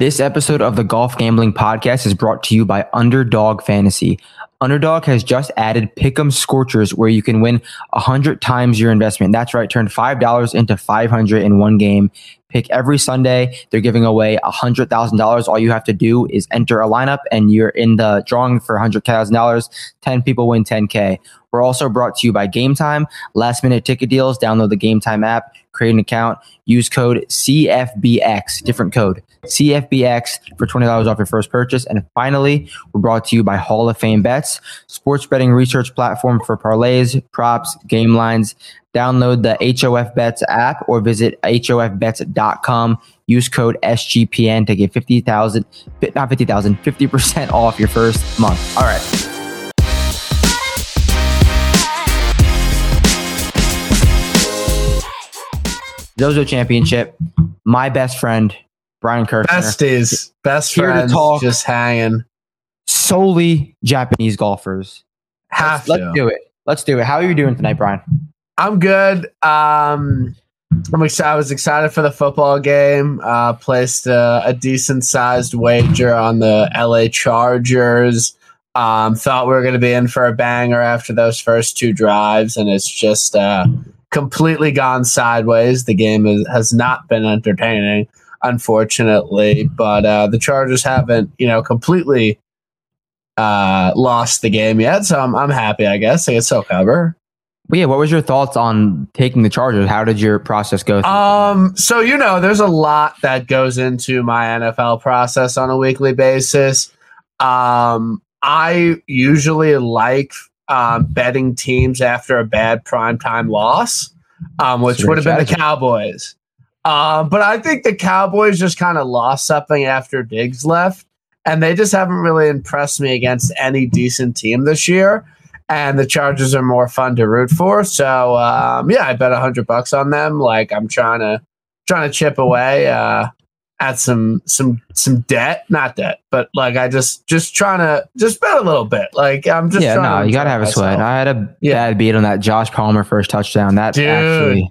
This episode of the Golf Gambling Podcast is brought to you by Underdog Fantasy. Underdog has just added Pick'em Scorchers, where you can win hundred times your investment. That's right, turn five dollars into five hundred in one game. Pick every Sunday. They're giving away hundred thousand dollars. All you have to do is enter a lineup, and you're in the drawing for hundred thousand dollars. Ten people win ten k. We're also brought to you by Game Time. Last minute ticket deals. Download the Game Time app, create an account, use code CFBX, different code CFBX for $20 off your first purchase. And finally, we're brought to you by Hall of Fame Bets, sports betting research platform for parlays, props, game lines. Download the HOF Bets app or visit HOFBets.com. Use code SGPN to get 50,000, not 50,000, 50% off your first month. All right. Zozo Championship. My best friend, Brian Kirshner. Besties, best Here to friends, talk. just hanging. Solely Japanese golfers. Have let's, to. let's do it. Let's do it. How are you doing tonight, Brian? I'm good. Um, I'm excited. I was excited for the football game. Uh, placed a, a decent sized wager on the LA Chargers. Um, thought we were going to be in for a banger after those first two drives, and it's just uh, completely gone sideways. The game is, has not been entertaining, unfortunately. But uh, the Chargers haven't, you know, completely uh, lost the game yet. So I'm, I'm happy. I guess I can still cover. Well, yeah, what was your thoughts on taking the Chargers? How did your process go? through? Um, so you know, there's a lot that goes into my NFL process on a weekly basis. Um, I usually like um, betting teams after a bad primetime loss, um, which would have been the. Cowboys. Um, but I think the Cowboys just kind of lost something after Diggs left, and they just haven't really impressed me against any decent team this year. And the Chargers are more fun to root for. So um, yeah, I bet a hundred bucks on them. Like I'm trying to trying to chip away uh, at some some some debt, not debt, but like I just just trying to just bet a little bit. Like I'm just yeah, trying no, to you gotta have a sweat. I had a Yeah. bad beat on that Josh Palmer first touchdown. That Dude, actually,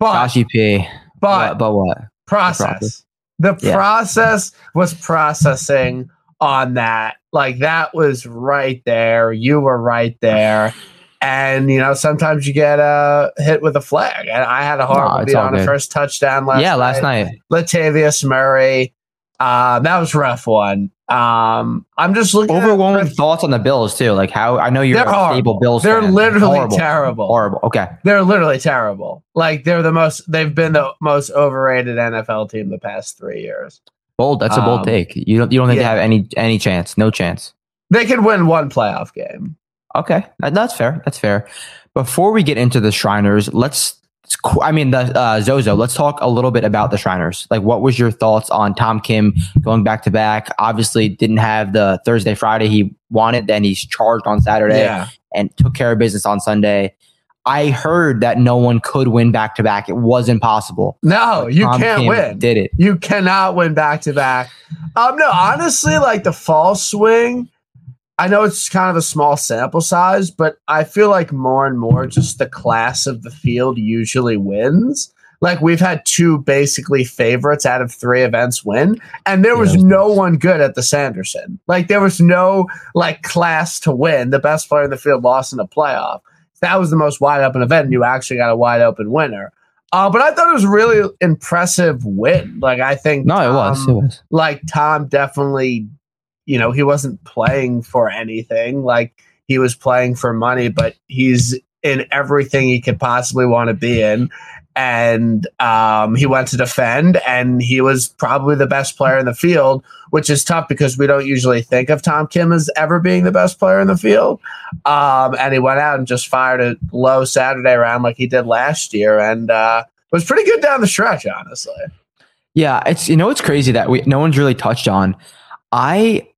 but Joshy P. but But, but what? process. The Yeah. process was processing on that. Like that was right there. You were right there. And you know, sometimes you get uh, hit with a flag. And I had a horrible beat on the good. first touchdown last yeah, last night. Latavius Murray. Uh, that was a rough one. Um, I'm just looking at- Overwhelming thoughts on the Bills too. Like how I know you're They're a horrible. stable Bills. They're fan. literally horrible. terrible. Horrible. Okay. They're literally terrible. Like they're the most. They've been the most overrated NFL team the past three years. Bold. That's a bold Um, take. You don't. You don't think yeah. they have any any chance? No chance. They could win one playoff game. Okay, that's fair. That's fair. Before we get into the Shriners, let's. I mean, the uh, Zozo. Let's talk a little bit about the Shriners. Like, what was your thoughts on Tom Kim going back to back? Obviously, didn't have the Thursday, Friday he wanted. Then he's charged on Saturday Yeah. and took care of business on Sunday. I heard that no one could win back to back. It was impossible. No, you Tom can't win. Did it? You cannot win back to back. Um, no, honestly, like the fall swing, I know it's kind of a small sample size, but I feel like more and more just the class of the field usually wins. Like we've had two basically favorites out of three events win, and there was Yeah. no one good at the Sanderson. Like there was no like class to win. The best player in the field lost in the playoff. That was the most wide open event, and you actually got a wide open winner. Uh, but I thought it was really impressive win. Like I think No, it was. It was. like Tom definitely, you know, he wasn't playing for anything. Like he was playing for money, but he's in everything he could possibly want to be in. And um, he went to defend, and he was probably the best player in the field, which is tough because we don't usually think of Tom Kim as ever being the best player in the field. Um, and he went out and just fired a low Saturday round like he did last year, and uh, was pretty good down the stretch, honestly. Yeah, it's you know it's crazy that we no one's really touched on. I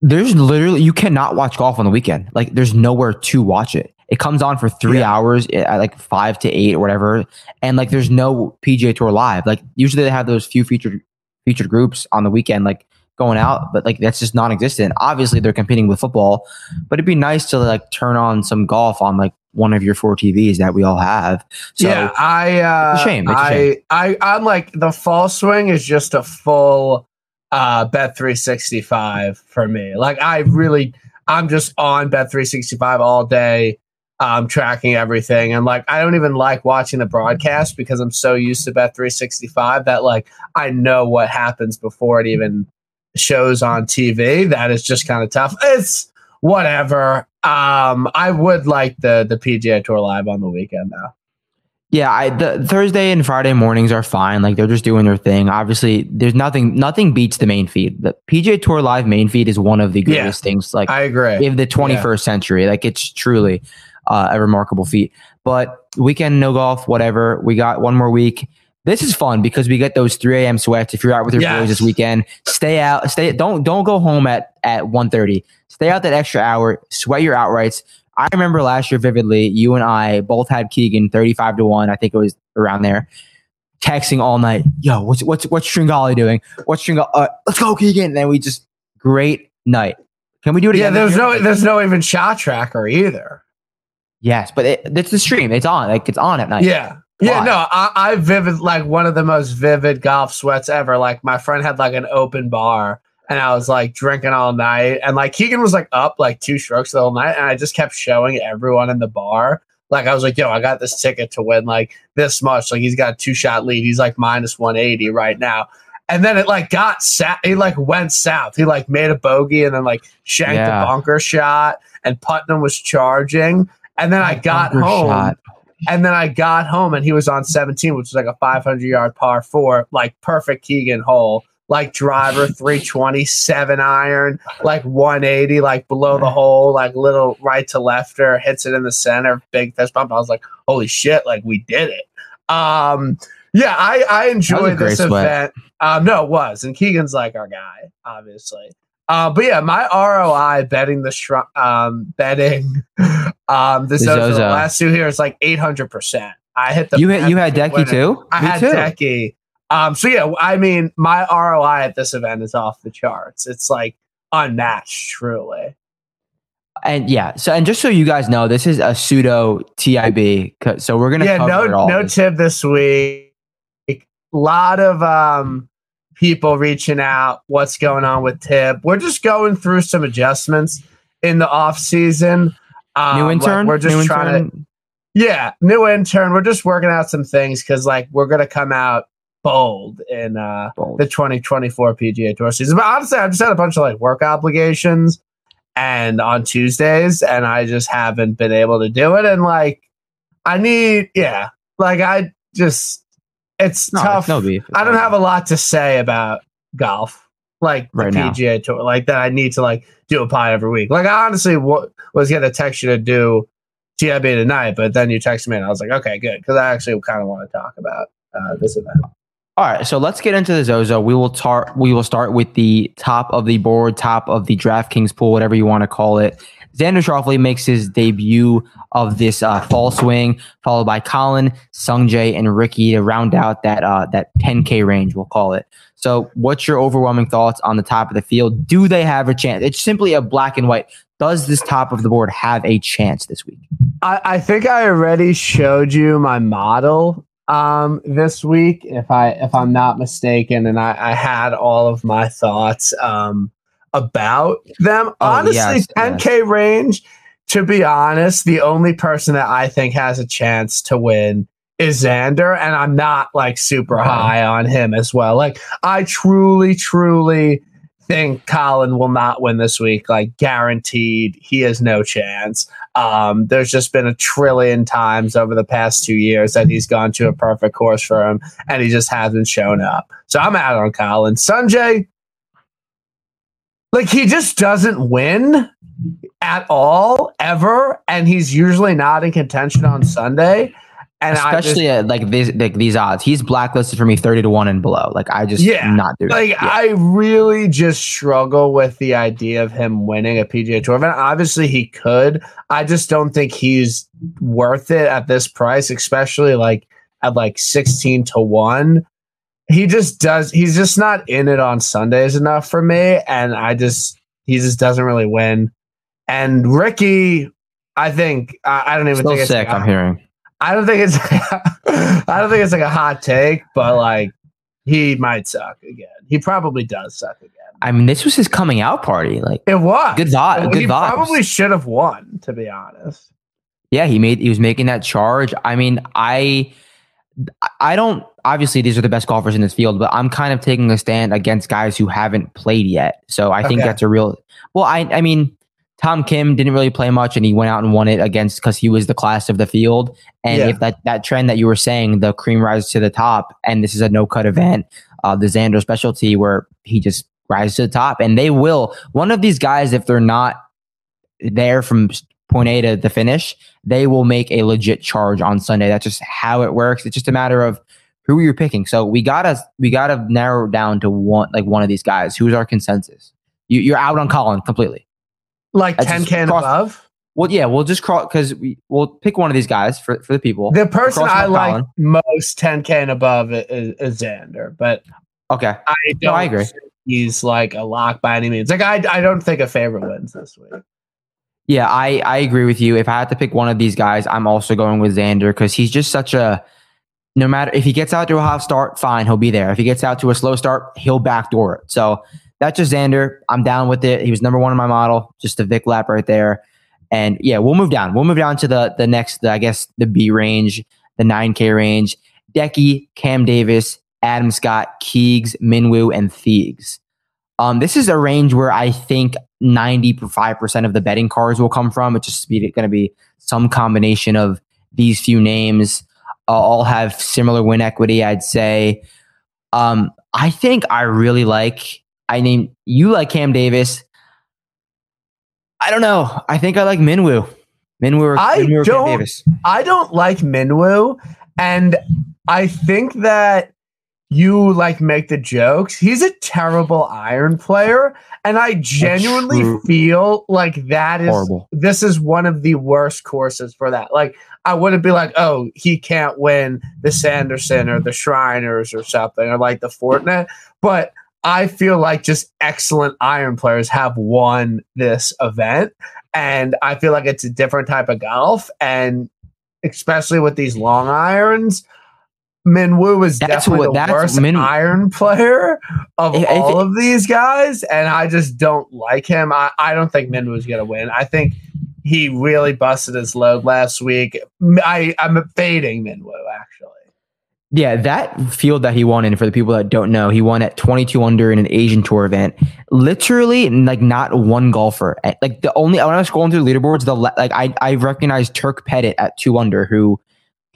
there's literally you cannot watch golf on the weekend. Like there's nowhere to watch it. It comes on for three Yeah. hours eh, at like five to eight or whatever, and like there's no PGA Tour live. Like usually they have those few featured featured groups on the weekend, like going out, but like that's just non-existent. Obviously they're competing with football, but it'd be nice to like turn on some golf on like one of your four TVs that we all have. So yeah, I uh, shame, I, shame. I, I'm like the fall swing is just a full uh, Bet three sixty five for me. Like I really, I'm just on Bet three sixty five all day. Um, tracking everything and like I don't even like watching the broadcast because I'm so used to Bet 365 that like I know what happens before it even shows on TV. That is just kind of tough. It's whatever. Um, I would like the the PGA Tour live on the weekend though. Yeah, I, the Thursday and Friday mornings are fine. Like they're just doing their thing. Obviously, there's nothing nothing beats the main feed. The PGA Tour live main feed is one of the greatest yeah, things. Like I agree. Of the 21st yeah. century, like it's truly uh, a remarkable feat. But weekend no golf, whatever. We got one more week. This is fun because we get those 3 a.m. sweats. If you're out with your yes. boys this weekend, stay out. Stay. Don't don't go home at at 1:30. Stay out that extra hour. Sweat your outrights. I remember last year vividly. You and I both had Keegan 35 to one. I think it was around there. Texting all night. Yo, what's what's what's Stringali doing? What's Stringali? Uh, let's go, Keegan. And then we just great night. Can we do it again? Yeah, there's no there's no even shot tracker either. Yes, but it, it's the stream. It's on. Like it's on at night. Yeah. Yeah, no, I, I vivid like one of the most vivid golf sweats ever. Like my friend had like an open bar and I was like drinking all night. And like Keegan was like up like two strokes the whole night. And I just kept showing everyone in the bar. Like I was like, yo, I got this ticket to win like this much. Like he's got a two shot lead. He's like minus 180 right now. And then it like got sat. He like went south. He like made a bogey and then like shanked yeah. a bunker shot. And Putnam was charging. And then I got home. Shot. And then I got home and he was on 17, which was like a 500 yard par four, like perfect Keegan hole, like driver 327 iron, like 180, like below the hole, like little right to lefter, hits it in the center, big fist bump. I was like, holy shit, like we did it. Um, yeah, I, I enjoyed this event. Um, no, it was. And Keegan's like our guy, obviously. Uh, but yeah, my ROI betting the shr- um, betting um, the, Zozo, the last two here is like eight hundred percent. I hit the you hit you had Decky too. I Me had too. Decky. Um, so yeah, I mean, my ROI at this event is off the charts. It's like unmatched, truly. And yeah, so and just so you guys know, this is a pseudo TIB. So we're gonna yeah, no no tip this week. A lot of um people reaching out, what's going on with Tip. We're just going through some adjustments in the off season. Um, new intern. Like we're just new trying intern? to. Yeah, new intern. We're just working out some things because like we're gonna come out bold in uh, bold. the 2024 PGA Tour season. But honestly, I just had a bunch of like work obligations and on Tuesdays, and I just haven't been able to do it. And like, I need, yeah, like I just it's no, tough. It's no beef. It's I don't have a lot to say about golf, like right the PGA now. Tour, like that. I need to like do a pie every week. Like I honestly w- was gonna text you to do TIB tonight, but then you texted me and I was like, okay, good, because I actually kind of want to talk about uh, this event. All right, so let's get into the Zozo. We will tar- we will start with the top of the board, top of the DraftKings pool, whatever you want to call it. Xander Schauffele makes his debut of this uh, fall swing, followed by Collin, Sungjae, and Ricky to round out that uh, that 10K range, we'll call it. So, what's your overwhelming thoughts on the top of the field? Do they have a chance? It's simply a black and white. Does this top of the board have a chance this week? I, I think I already showed you my model um, this week, if I if I'm not mistaken, and I, I had all of my thoughts. Um, about them. Oh, Honestly, yes, 10K yes. range, to be honest, the only person that I think has a chance to win is Xander, and I'm not like super high on him as well. Like, I truly, truly think Collin will not win this week. Like, guaranteed, he has no chance. Um, there's just been a trillion times over the past two years that he's gone to a perfect course for him, and he just hasn't shown up. So I'm out on Collin. Sungjae, like he just doesn't win at all ever, and he's usually not in contention on Sunday. And especially just, at like these like these odds, he's blacklisted for me thirty to one and below. Like I just yeah, not do like yeah. I really just struggle with the idea of him winning a PGA Tour event. Obviously, he could. I just don't think he's worth it at this price, especially like at like sixteen to one he just does he's just not in it on Sundays enough for me and I just he just doesn't really win. And Ricky, I think I, I don't even Still think it's sick, like I'm hearing. I don't think it's I don't think it's like a hot take, but like he might suck again. He probably does suck again. I mean, this was his coming out party. Like It was good Thought, Good he vibes. probably should have won, to be honest. Yeah, he made he was making that charge. I mean, I I don't obviously these are the best golfers in this field, but I'm kind of taking a stand against guys who haven't played yet. So I think Okay. that's a real well, I I mean, Tom Kim didn't really play much and he went out and won it against because he was the class of the field. And Yeah. if that that trend that you were saying, the cream rises to the top, and this is a no cut event, uh, the Xander specialty where he just rises to the top, and they will one of these guys if they're not there from point A to the finish, they will make a legit charge on Sunday. That's just how it works. It's just a matter of who you're picking. So we gotta we gotta narrow down to one like one of these guys. Who's our consensus? You, you're out on Collin completely. Like That's 10K and cross- above. Well, yeah, we'll just cross because we we'll pick one of these guys for for the people. The person I like Collin. most 10K and above is, is Xander, but Okay, I don't I agree. he's like a lock by any means. Like I, I don't think a favorite wins this week. Yeah, I I agree with you. If I had to pick one of these guys, I'm also going with Xander because he's just such a. No matter if he gets out to a hot start, fine, he'll be there. If he gets out to a slow start, he'll backdoor it. So that's just Xander. I'm down with it. He was number one in my model, just a Vic lap right there. And yeah, we'll move down. We'll move down to the the next, the, I guess, the B range, the 9K range. Decky, Cam Davis, Adam Scott, Keegs, Minwoo, and Thiegs. Um, this is a range where I think 95% of the betting cards will come from. It's just going to be some combination of these few names. Uh, all have similar win equity, I'd say. Um, I think I really like, I named you like Cam Davis. I don't know. I think I like Minwoo. Minwoo or, I Minwoo or don't- Davis. I don't like Minwoo, and I think that you like make the jokes. He's a terrible iron player, and I genuinely feel like that is Horrible. this is one of the worst courses for that. Like I wouldn't be like, oh, he can't win the Sanderson or the Shriners or something, or like the Fortinet, but I feel like just excellent iron players have won this event. And I feel like it's a different type of golf. And especially with these long irons, Minwoo is That's definitely what- the that's worst Min- iron player of If- if- all of these guys. And I just don't like him. I, I don't think Minwoo's going to win. I think he really busted his load last week. I, I'm fading Minwoo, actually. Yeah, that field that he won in, for the people that don't know, he won at 22 under in an Asian tour event. Literally, like not one golfer. Like the only when I was scrolling through the leaderboards, the like I I recognized Turk Pettit at two under, who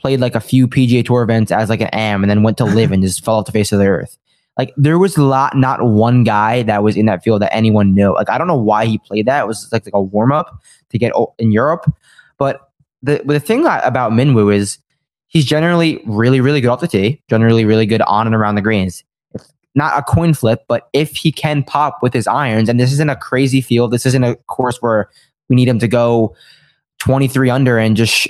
played like a few PGA Tour events as like an am, and then went to live and just fell off the face of the earth. Like there was a lot, not one guy that was in that field that anyone knew. Like I don't know why he played that. It was like, like a warm up to get in Europe. But the the thing about Minwoo is he's generally really, really good off the tee, generally really good on and around the greens. It's not a coin flip, but if he can pop with his irons, and this isn't a crazy field, this isn't a course where we need him to go 23 under and just sh-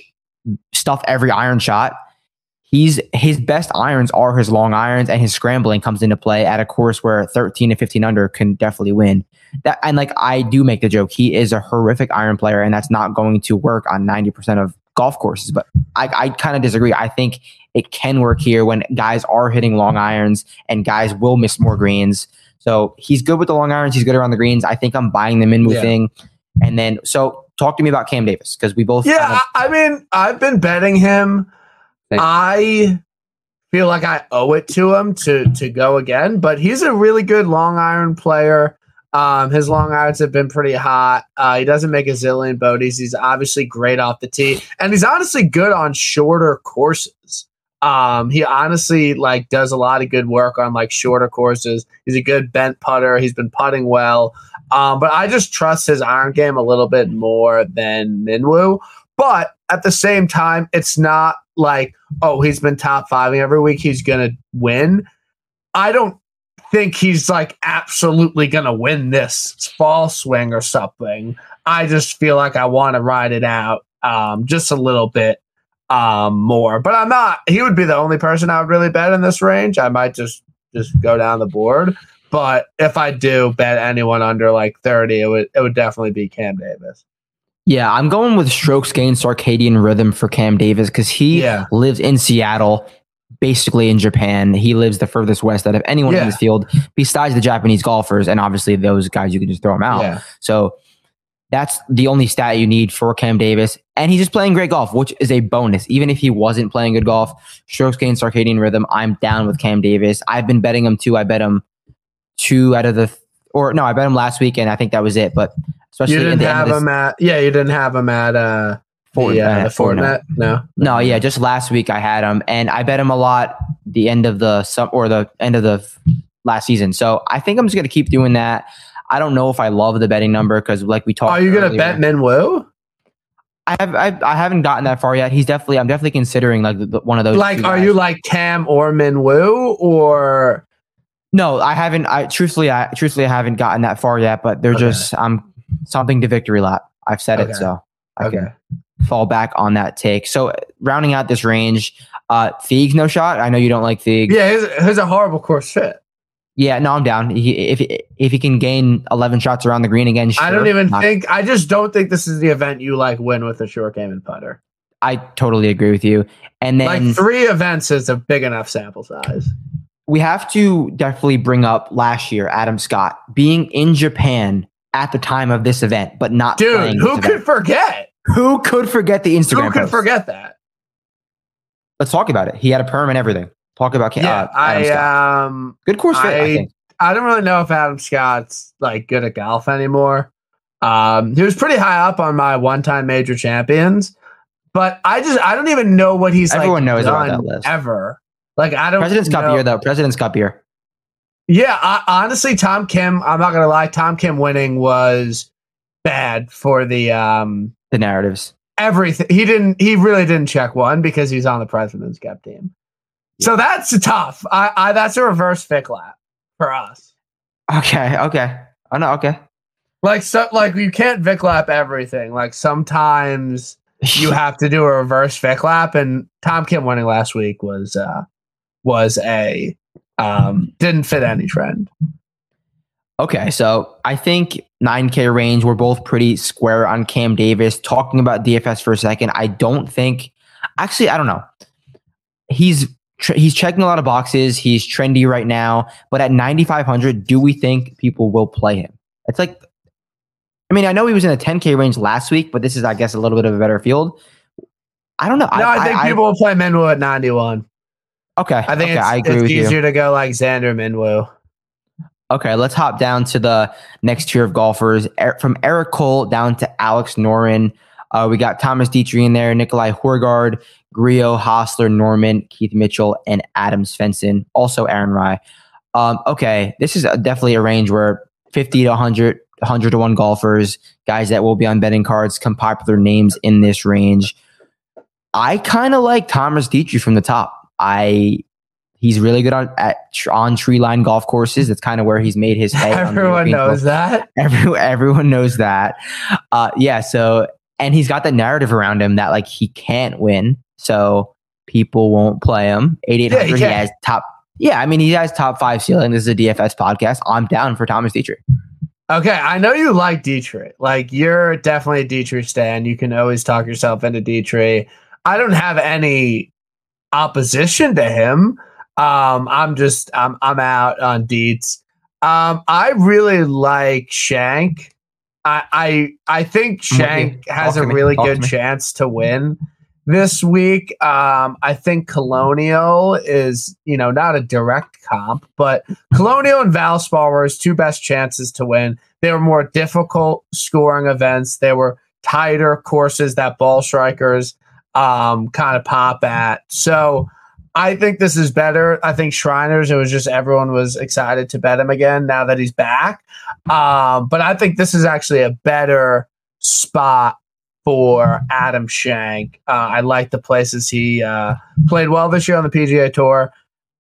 stuff every iron shot. He's his best irons are his long irons, and his scrambling comes into play at a course where 13 to 15 under can definitely win. That and like I do make the joke, he is a horrific iron player, and that's not going to work on 90% of golf courses. But I, I kind of disagree. I think it can work here when guys are hitting long irons and guys will miss more greens. So he's good with the long irons. He's good around the greens. I think I'm buying the Minwoo Yeah. thing. And then, so talk to me about Cam Davis because we both. Yeah, kind of- I, mean, I've been betting him. Thank- I feel like I owe it to him to to go again, but he's a really good long iron player. Um, his long irons have been pretty hot. Uh, he doesn't make a zillion bogeys. He's obviously great off the tee, and he's honestly good on shorter courses. Um, he honestly like does a lot of good work on like shorter courses. He's a good bent putter. He's been putting well. Um, but I just trust his iron game a little bit more than Minwoo. But at the same time, it's not like, oh, he's been top five every week. He's going to win. I don't think he's like absolutely going to win this fall swing or something. I just feel like I want to ride it out um, just a little bit um, more. But I'm not. He would be the only person I would really bet in this range. I might just just go down the board. But if I do bet anyone under like 30, it would it would definitely be Cam Davis. yeah, I'm going with strokes gained circadian rhythm for Cam Davis because he Yeah. lives in Seattle. basically in Japan. He lives the furthest west out of anyone Yeah. in this field, besides the Japanese golfers, and obviously those guys you can just throw them out. Yeah. So that's the only stat you need for Cam Davis. And he's just playing great golf, which is a bonus. Even if he wasn't playing good golf, strokes gain, circadian rhythm, I'm down with Cam Davis. I've been betting him too. I bet him two out of the, or no, I bet him last week, and I think that was it. But especially You in didn't have him at yeah, you didn't have him at uh Fortnite, the, uh, the Fortnite. Fortnite. No. No, yeah, just last week I had him, and I bet him a lot the end of the sum or the end of the last season. So I think I'm just gonna keep doing that. I don't know if I love the betting number because, like we talked, Are you gonna bet Minwoo? I have I, I haven't gotten that far yet. He's definitely I'm definitely considering like the, one of those. Like are guys. you like Cam or Minwoo or No, I haven't. I truthfully, I truthfully I haven't gotten that far yet. But they're Okay. just I'm something to victory lap. I've said Okay. it, so I Okay. can fall back on that take. So rounding out this range, uh, Feig's no shot. I know you don't like Feig. Yeah, he's, he's a horrible course fit. Yeah, no, I'm down. He, if if he can gain 11 shots around the green again, I don't even Not- think I just don't think this is the event you like win with a short game and putter. I totally agree with you. And then like three events is a big enough sample size. We have to definitely bring up last year, Adam Scott being in Japan at the time of this event, but not Dude, who could event. forget? who could forget the Instagram? Who could post? forget that? Let's talk about it. He had a perm and everything. Talk about Ca- Yeah, uh, Adam I Scott. um Good course fit, I, I-. I don't really know if Adam Scott's like good at golf anymore. Um, he was pretty high up on my one-time major champions, but I just I don't even know what he's Everyone like knows done that list. ever. Like I don't. President's Cup year though. President's Cup year. Yeah, I, honestly, Tom Kim. I'm not gonna lie. Tom Kim winning was bad for the um The narratives. everything. He didn't. He really didn't check one because he's on the President's Cup team. So that's tough. I, I that's a reverse fick lap for us. Okay. Okay. Oh no. Okay. Like so, like you can't Vic lap everything. Like sometimes you have to do a reverse Vic lap, and Tom Kim winning last week was uh was a um didn't fit any trend. Okay, so I think 9K range, we're both pretty square on Cam Davis. Talking about DFS for a second, I don't think, actually, I don't know. He's tr- he's checking a lot of boxes. He's trendy right now, but at 9,500, do we think people will play him? It's like, I mean, I know he was in the 10K range last week, but this is, I guess, a little bit of a better field. I don't know. No, I, think people will play Minwoo at 91. Okay. I think okay, it's, I agree it's with you. easier to go like Xander Minwoo. Okay, let's hop down to the next tier of golfers. Er- From Eric Cole down to Alex Noren. Uh, we got Thomas Detry in there, Nicolai Højgaard, Grillo, Hossler, Noren, Keith Mitchell, and Adam Svensson. Also Aaron Rai. Um, okay, this is a, definitely a range where 50 to 100, 100 to 1 golfers, guys that will be on betting cards, come popular names in this range. I kind of like Thomas Detry from the top. I he's really good on at on tree line golf courses. That's kind of where he's made his head. Everyone knows that. Everyone, everyone knows that. Uh, yeah. So, and he's got the narrative around him that like he can't win, so people won't play him. Eighty eight Yeah, hundred. he he has top. Yeah, I mean he has top five ceiling. This is a DFS podcast. I'm down for Thomas Detry. Okay, I know you like Detry. Like you're definitely a Detry stan. You can always talk yourself into Detry. I don't have any opposition to him. Um, I'm just I'm I'm out on Dietz. Um, I really like Schenk. I I I think. Schenk has a to me. really to good chance to win this week. Um, I think Colonial is, you know, not a direct comp, but Colonial and Valspar were his two best chances to win. They were more difficult scoring events. They were tighter courses that ball strikers um, kind of pop at. So I think this is better. I think Shriners, it was just everyone was excited to bet him again now that he's back. Um, but I think this is actually a better spot for Adam Schenk. Uh, I like the places he uh, played well this year on the PGA Tour.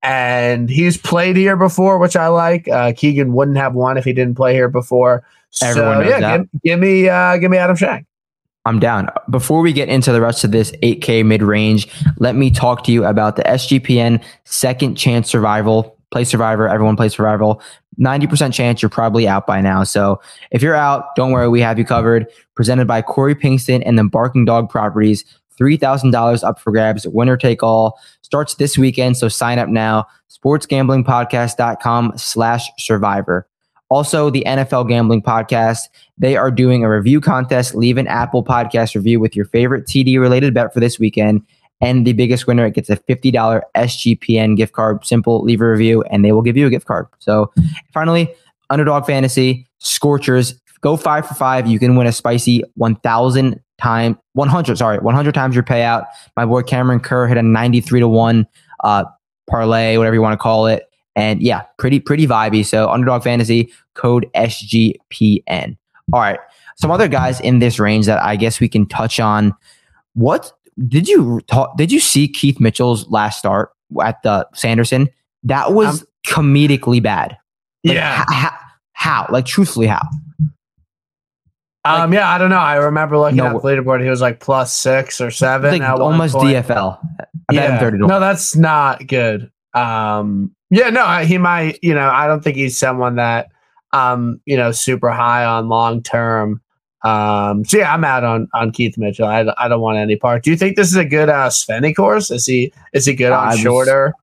And he's played here before, which I like. Uh, Keegan wouldn't have won if he didn't play here before. Everyone so yeah, give, give me uh, give me Adam Schenk. I'm down. Before we get into the rest of this 8K mid range, let me talk to you about the SGPN Second Chance Survival. Play Survivor. Everyone plays Survival. 90% chance you're probably out by now. So if you're out, don't worry. We have you covered. Presented by Corey Pinkston and the Barking Dog Properties. $3,000 up for grabs, winner take all. Starts this weekend, so sign up now. Sportsgamblingpodcast.com slash survivor. Also, the NFL Gambling Podcast, they are doing a review contest. Leave an Apple Podcast review with your favorite TD related bet for this weekend. And the biggest winner it gets a $50 SGPN gift card. Simple, leave a review, and they will give you a gift card. So, finally, Underdog Fantasy, Scorchers, go five for five. You can win a spicy 1,000 time, 100, sorry, 100 times your payout. My boy Cameron Kerr hit a 93 to 1 uh, parlay, whatever you want to call it. And yeah, pretty, pretty vibey. So Underdog Fantasy, code SGPN. All right. Some other guys in this range that I guess we can touch on. What did you talk, did you see Keith Mitchell's last start at the Sanderson? That was um, comedically bad. Like, yeah. How, how? Like truthfully, how? Like, um, yeah, I don't know. I remember looking no, at the leaderboard. He was like plus six or seven. Like almost DFL. I yeah. No, that's not good. Um, yeah, no, he might. You know, I don't think he's someone that, um, you know, super high on long term. Um, so yeah, I'm out on on Keith Mitchell. I, I don't want any part. Do you think this is a good uh Svenny course? Is he is he good on I shorter? Was,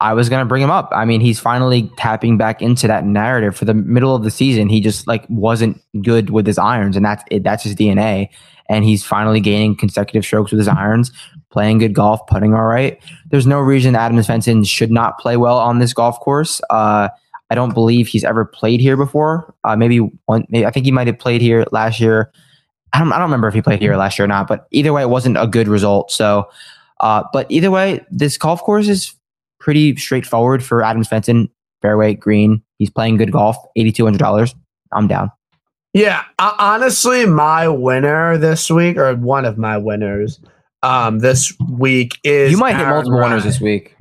I was going to bring him up. I mean, he's finally tapping back into that narrative for the middle of the season. He just like wasn't good with his irons and that's it, that's his DNA. And he's finally gaining consecutive strokes with his irons, playing good golf, putting all right. There's no reason Adam Svensson should not play well on this golf course. Uh, I don't believe he's ever played here before. Uh, maybe one, maybe, I think he might have played here last year. I don't, I don't remember if he played here last year or not, but either way, it wasn't a good result. So, uh, but either way, this golf course is pretty straightforward for Adam Svensson. Fairway, green. He's playing good golf. $8,200. I'm down. Yeah. Honestly, my winner this week, or one of my winners um, this week is. You might Aaron hit multiple winners this week.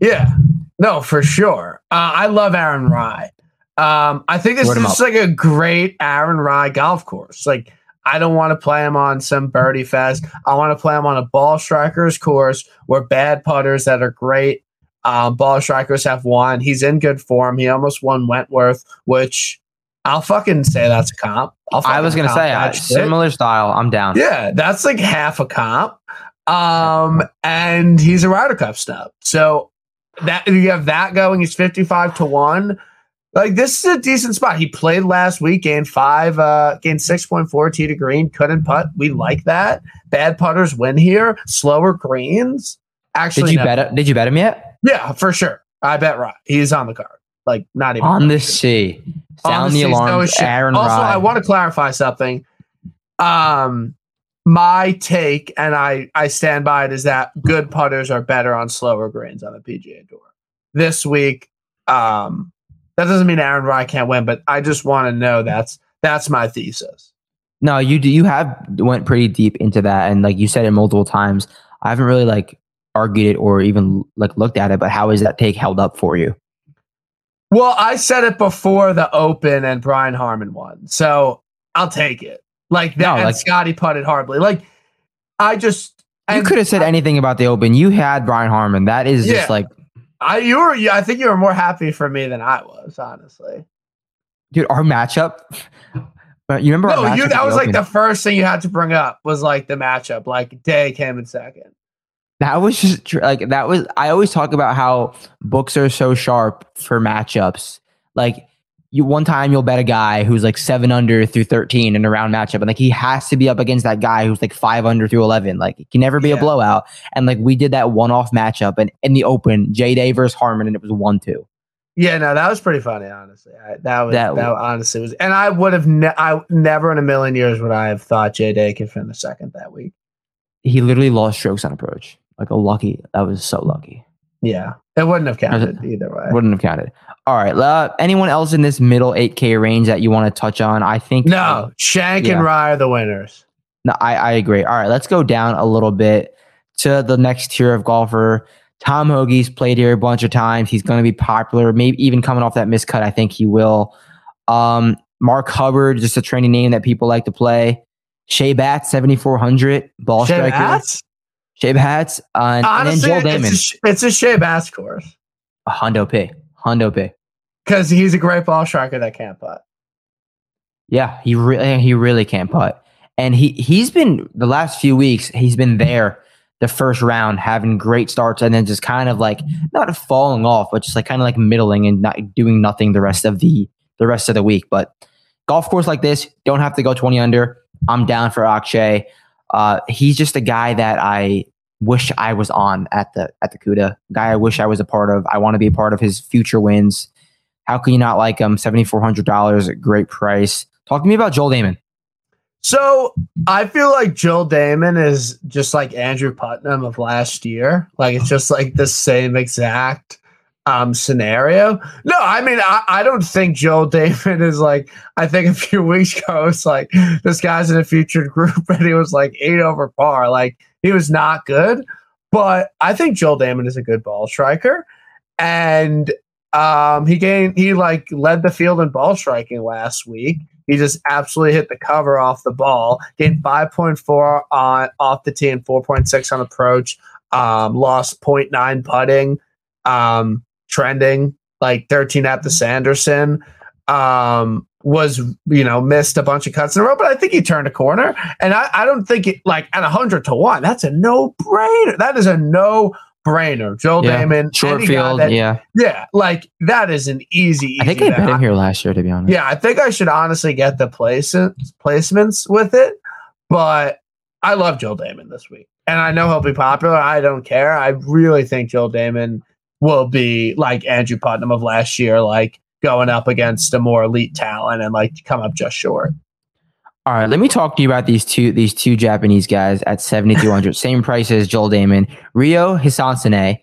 Yeah. No, for sure. Uh, I love Aaron Rai. Um, I think this Word is like a great Aaron Rai golf course. Like, I don't want to play him on some birdie fest. I want to play him on a ball strikers course where bad putters that are great um, ball strikers have won. He's in good form. He almost won Wentworth, which I'll fucking say that's a comp. I was gonna say uh, similar style. I'm down. Yeah, that's like half a comp. Um, and he's a Ryder Cup snub. So that you have that going. He's 55 to one. Like this is a decent spot. He played last week, gained five, uh, gained 6.4 tee to green, couldn't putt. We like that. Bad putters win here. Slower greens. Actually, did you no. bet? Did you bet him yet? Yeah, for sure. I bet right. He's on the card. Like not even on the sea. Sound the, the alarm. No Aaron also. I want to clarify something. Um, my take, and I I stand by it, is that good putters are better on slower greens on the PGA Tour. This week, um, that doesn't mean Aaron Rai can't win, but I just want to know that's that's my thesis. No, you do. you have went pretty deep into that, and like you said it multiple times. I haven't really like argued it or even like looked at it, but how is that take held up for you? Well, I said it before the Open and Brian Harman won, so I'll take it. Like that, no, like, Scotty putted horribly. Like I just you could have said I, anything about the Open. You had Brian Harman. That is yeah, just like I you were. I think you were more happy for me than I was, honestly. Dude, our matchup. But you remember? No, you, that was like the first thing you had to bring up was like the matchup. Like Day came in second. That was just like that was. I always talk about how books are so sharp for matchups. Like you, one time you'll bet a guy who's like seven under through thirteen in a round matchup, and like he has to be up against that guy who's like five under through eleven. Like it can never be yeah. a blowout. And like we did that one off matchup, and in the Open, J Day versus Harman, and it was one two. Yeah, no, that was pretty funny. Honestly, I, that was that, that honestly was, and I would have, ne- I never in a million years would I have thought J Day could finish second that week. He literally lost strokes on approach. Like a lucky. That was so lucky. Yeah, it wouldn't have counted either way. Wouldn't have counted. All right. Uh, anyone else in this middle 8K range that you want to touch on? I think no. Uh, Schenk yeah. and Rai are the winners. No, I, I agree. All right, let's go down a little bit to the next tier of golfer. Tom Hoge's played here a bunch of times. He's going to be popular. Maybe even coming off that miscut, I think he will. Um, Mark Hubbard, just a training name that people like to play. Shea Batts, 7,400 ball Shea striker. Batts? Shea Batts uh, Honestly, and then Joel Dahmen. It's a, it's a Shea Batts course. A Hondo P. Hondo P. Because he's a great ball striker that can't putt. Yeah, he really he really can't putt. and he he's been the last few weeks. He's been there the first round, having great starts, and then just kind of like not falling off, but just like kind of like middling and not doing nothing the rest of the the rest of the week. But golf course like this, don't have to go twenty under. I'm down for Akshay. Uh, he's just a guy that I wish I was on at the at the CUDA. Guy I wish I was a part of. I want to be a part of his future wins. How can you not like him? Seventy four hundred dollars, great price. Talk to me about Joel Dahmen. So I feel like Joel Dahmen is just like Andrew Putnam of last year. Like it's just like the same exact um, scenario. No, I mean I, I don't think Joel Dahmen is like I think a few weeks ago it's like this guy's in a featured group and he was like eight over par. Like he was not good. But I think Joel Dahmen is a good ball striker. And um, he gained he like led the field in ball striking last week. He just absolutely hit the cover off the ball. Gained 5.4 on off the tee and 4.6 on approach. Um, lost 0.9 putting. Um, trending like 13 at the Sanderson. Um, was you know missed a bunch of cuts in a row, but I think he turned a corner, and I, I don't think it like at hundred to one. That's a no brainer. That is a no brainer. Joel Yeah. Dahmen, Short field, that- yeah. yeah, like that is an easy. I think easy I bet bet. him here last year, to be honest. Yeah, I think I should honestly get the place placements with it, but I love Joel Dahmen this week, and I know he'll be popular. I don't care. I really think Joel Dahmen will be like Andrew Putnam of last year, like going up against a more elite talent and like come up just short. All right, let me talk to you about these two these two Japanese guys at 7200, same price as Joel Dahmen. Ryo Hisatsune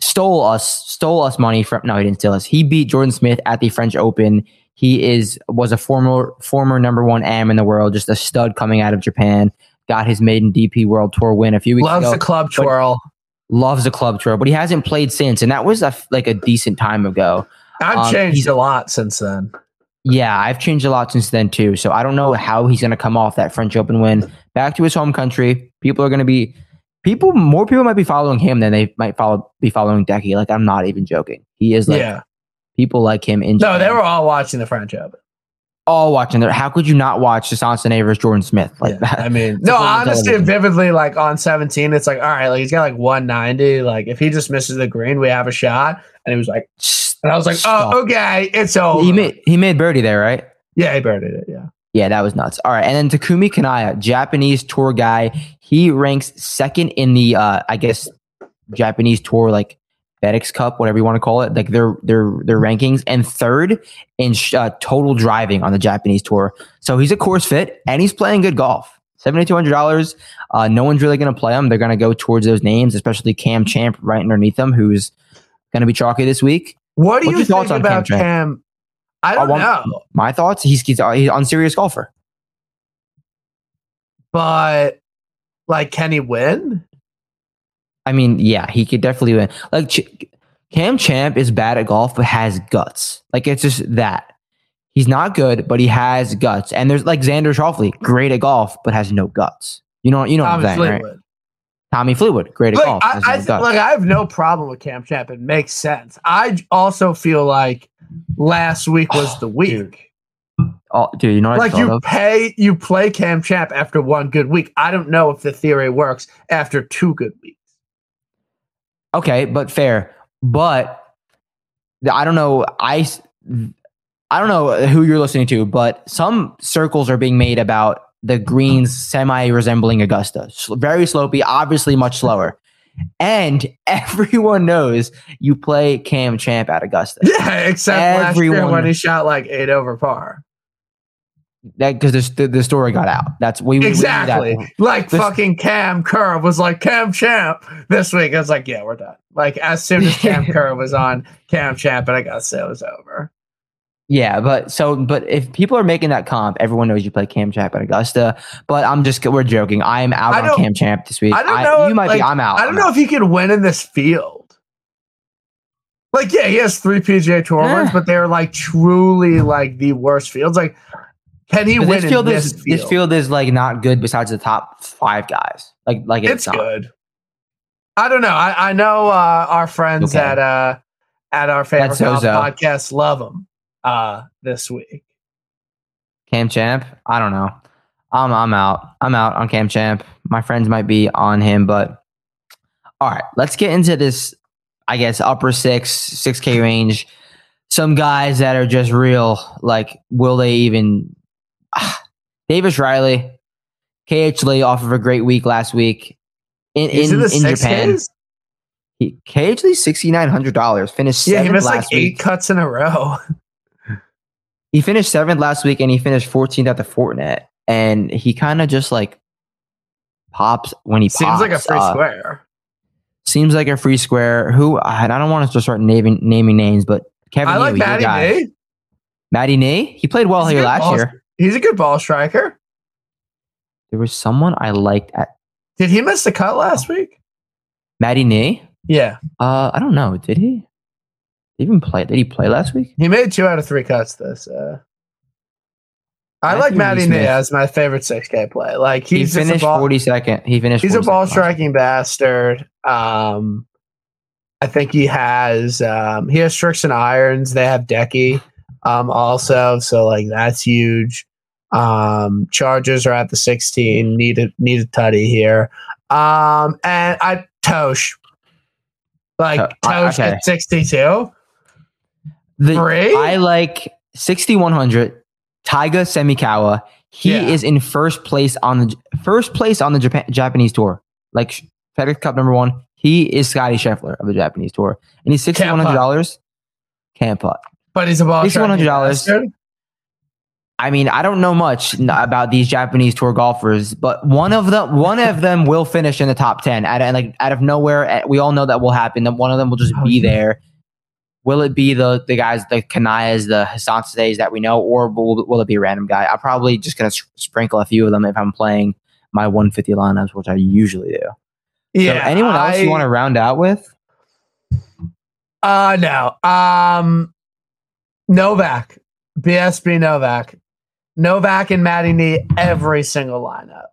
stole us stole us money from no, he didn't steal us. He beat Jordan Smith at the French Open. He is was a former former number 1 am in the world, just a stud coming out of Japan. Got his maiden DP World Tour win a few weeks Loves ago. the club twirl. Loves the club tour, but he hasn't played since and that was a, like a decent time ago. I've um, changed a lot since then. Yeah, I've changed a lot since then too. So I don't know how he's going to come off that French Open win back to his home country. People are going to be people. More people might be following him than they might follow be following Decky. Like I'm not even joking. He is like yeah. people like him in. No, Japan, they were all watching the French Open. all watching there. How could you not watch Sansone versus Jordan Smith like Yeah, that? I mean, no, honestly, vividly, like on 17, it's like, all right, like he's got like 190. Like if he just misses the green, we have a shot. And he was like, and I was like, Stop. oh, okay, it's over. He made he made birdie there, right? yeah, he birdied it. Yeah. Yeah, that was nuts. All right, and then Takumi Kanaya, Japanese tour guy. He ranks second in the, uh, I guess, Japanese tour like FedEx Cup, whatever you want to call it, like their their their rankings, and third in sh- uh, total driving on the Japanese tour. So he's a course fit, and he's playing good golf. Seventy two hundred dollars. Uh, no one's really going to play him. They're going to go towards those names, especially Cam Champ right underneath them, who's going to be chalky this week. What do What's you think on Cam about Cam? I I don't want- know, My thoughts: he's he's, uh, he's on serious golfer. but like, can he win? I mean, yeah, he could definitely win. Like Ch- Cam Champ is bad at golf, but has guts. Like it's just that he's not good, but he has guts. And there's like Xander Schauffele, great at golf, but has no guts. You know, you know what I'm Thomas saying, right? Tommy Fleetwood, great golf, I, I th- guts. I have no problem with Cam Champ. It makes sense. I also feel like last week was the week. Oh, dude, you know what like you of? pay you play Cam Champ after one good week. I don't know if the theory works after two good weeks. Okay, but fair. But I don't know. I I don't know who you're listening to, but some circles are being made about the greens semi resembling Augusta. Very slopey, obviously much slower. And everyone knows you play Cam Champ at Augusta. Yeah, except last year Everyone- when he shot like eight over par. That because the, the story got out. That's we we. Exactly. Like This- fucking Cam Kerr was like Cam Champ this week. I was like, yeah, we're done. Like as soon as Cam Kerr was on Cam Champ, and I gotta it was over. Yeah, but so but if people are making that comp, everyone knows you play Cam Champ at Augusta. But I'm just we're joking. I am out I on Cam Champ this week. I don't know. you might like, be. I'm out. I don't I'm know out. if he could win in this field. Like, yeah, he has three PGA Tour wins, but they're like truly like the worst fields. Like, can he win this field in is this field? this field is like not good besides the top five guys. Like like it's not. good. I don't know. I, I know uh, our friends Okay. at uh, at our favorite podcast love him uh, this week. Cam Champ. I don't know. I'm I'm out. I'm out on Cam Champ. My friends might be on him, but all right, let's get into this. I guess upper six, six K range. Some guys that are just real. Like, will they even? Ah, Davis Riley, KH Lee off of a great week last week in He's in, in in, Japan. Ks? He, KH Lee sixty nine hundred dollars finished Yeah, he seventh missed like last eight week. cuts in a row. He finished seventh last week, and he finished fourteenth at the Fortinet. And he kind of just like pops when he Seems pops. like a free uh, square. Seems like a free square. Who I don't want us to start naming naming names, but Kevin, I like Matty Nay. Matty Nee. He played well He's here last ball- year. He's a good ball striker. There was someone I liked at Did he miss the cut last week? Matty Nay. Yeah, Uh, I don't know. Did he? Even play? Did he play last week? he made two out of three cuts this. Uh, I like Matty. Nay as my favorite 6K play. Like He finished forty second. He finished. he's a ball striking bastard. Um, I think he has um, he has tricks and irons. They have Decky um, also, so like that's huge. Um, Chargers are at the 16. Need a need a tutty here. Um, and I Tosh like I- Tosh okay. at 62. The? I like sixty one hundred. Taiga Semikawa. He Yeah. is in first place on the first place on the Japan, Japanese tour. Like FedEx Cup number one. He is Scotty Scheffler of the Japanese tour, and he's sixty one hundred dollars. Can't putt. But he's a ball striking $6,100. I mean, I don't know much about these Japanese tour golfers, but one of them, one of them will finish in the top ten. Out of, like out of nowhere, eh, we all know that will happen. That one of them will just Oh, be there. Will it be the the guys, the Kanayas, the Hassan Sade's that we know, or will, will it be a random guy? I'm probably just gonna s- sprinkle a few of them if I'm playing my 150 lineups, which I usually do. Yeah. so anyone else you want to round out with? Uh no. Um Novak. BSB Novak. Novak and Matty Nee every single lineup.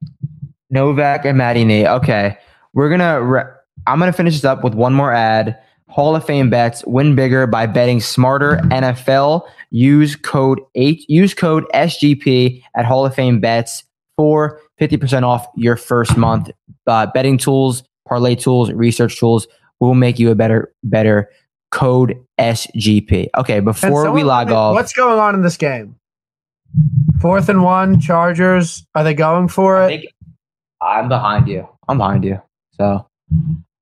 Novak and Matty Nee. Okay, we're gonna. Re- I'm gonna finish this up with one more ad. Hall of Fame bets win bigger by betting smarter. NFL. Use code H. Use code SGP at Hall of Fame bets for 50% off your first month. Uh, betting tools, parlay tools, research tools will make you a better better. Code SGP. Okay, before we log off, What's going on in this game? Fourth and one, Chargers. Are they going for it? I'm behind you. I'm behind you. So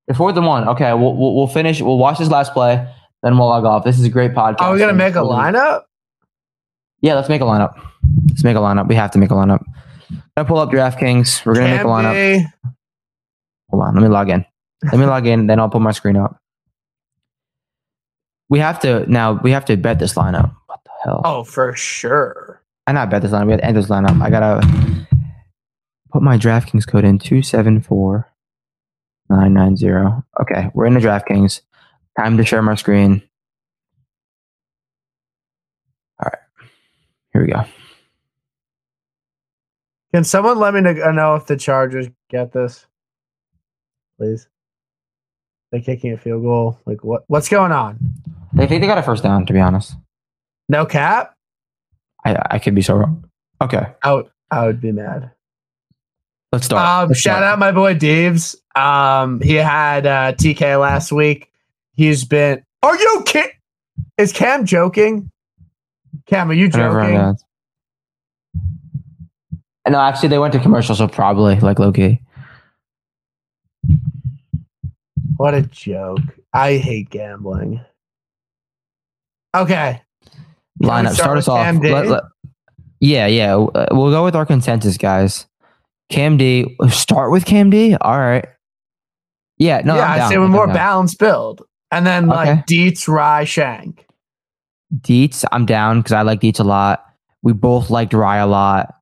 it's fourth and one. Okay, we'll, we'll we'll finish. We'll watch this last play, then we'll log off. This is a great podcast. Are we gonna make a lineup? Yeah, let's make a lineup. Let's make a lineup. We have to make a lineup. Gonna pull up DraftKings. We're gonna make a lineup. Candy. Hold on. Let me log in. Let me log in. Then I'll pull my screen up. We have to now. We have to bet this lineup. What the hell? Oh, for sure. I not bet this lineup. We have to end this lineup. I gotta put my DraftKings code in two seven four nine nine zero. Okay, we're in the DraftKings. Time to share my screen. All right, here we go. Can someone let me know if the Chargers get this? Please. They're kicking a field goal. Like what what's going on? They think they got a first down. To be honest, No cap? I I could be so wrong. Okay, I would, I would be mad. Let's start. Um, Let's shout start. out my boy Deves. Um, he had uh, TK last week. He's been. Are you kidding? Is Cam joking? Cam, are you joking? No, actually, they went to commercial, so probably like Loki. What a joke! I hate gambling. Okay, Can we lineup. start Start us off. Let- let- yeah, yeah. uh, We'll go with our consensus, guys. Cam D. Start with Cam D. All right. Yeah. No. yeah, I'm say with more balanced build, and then like Okay. Detry, Rai, Schenk. Detry. I'm down because I like Detry a lot. We both liked Rai a lot,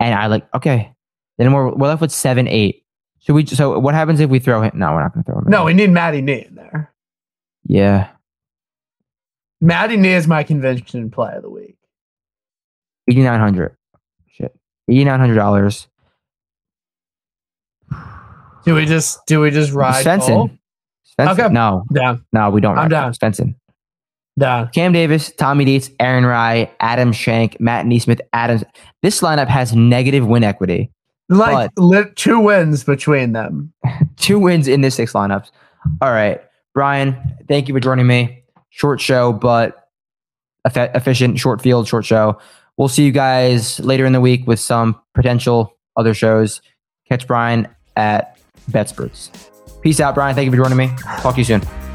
and I like. Okay. Then we're we're left with seven, eight. Should we? So what happens if we throw him? No, we're not going to throw him. in. No, we need Maddie Nee in there. Yeah. Maddie Nee is my convention play of the week. Eighty nine hundred. Shit. Eighty nine hundred dollars. Do we just do we just ride? Svensson. Svensson. Okay. No, Down. no, we don't. I'm ride down. Svensson. Yeah. Cam Davis, Tommy Detry, Aaron Rai, Adam Schenk, Matt NeSmith, Adams. This lineup has negative win equity. Like lit two wins between them. Two wins in this six lineups. All right. Brian, thank you for joining me. Short show, but eff- efficient, short field, short show. We'll see you guys later in the week with some potential other shows. Catch Brian at BetSperts. Peace out, Brian. Thank you for joining me. Talk to you soon.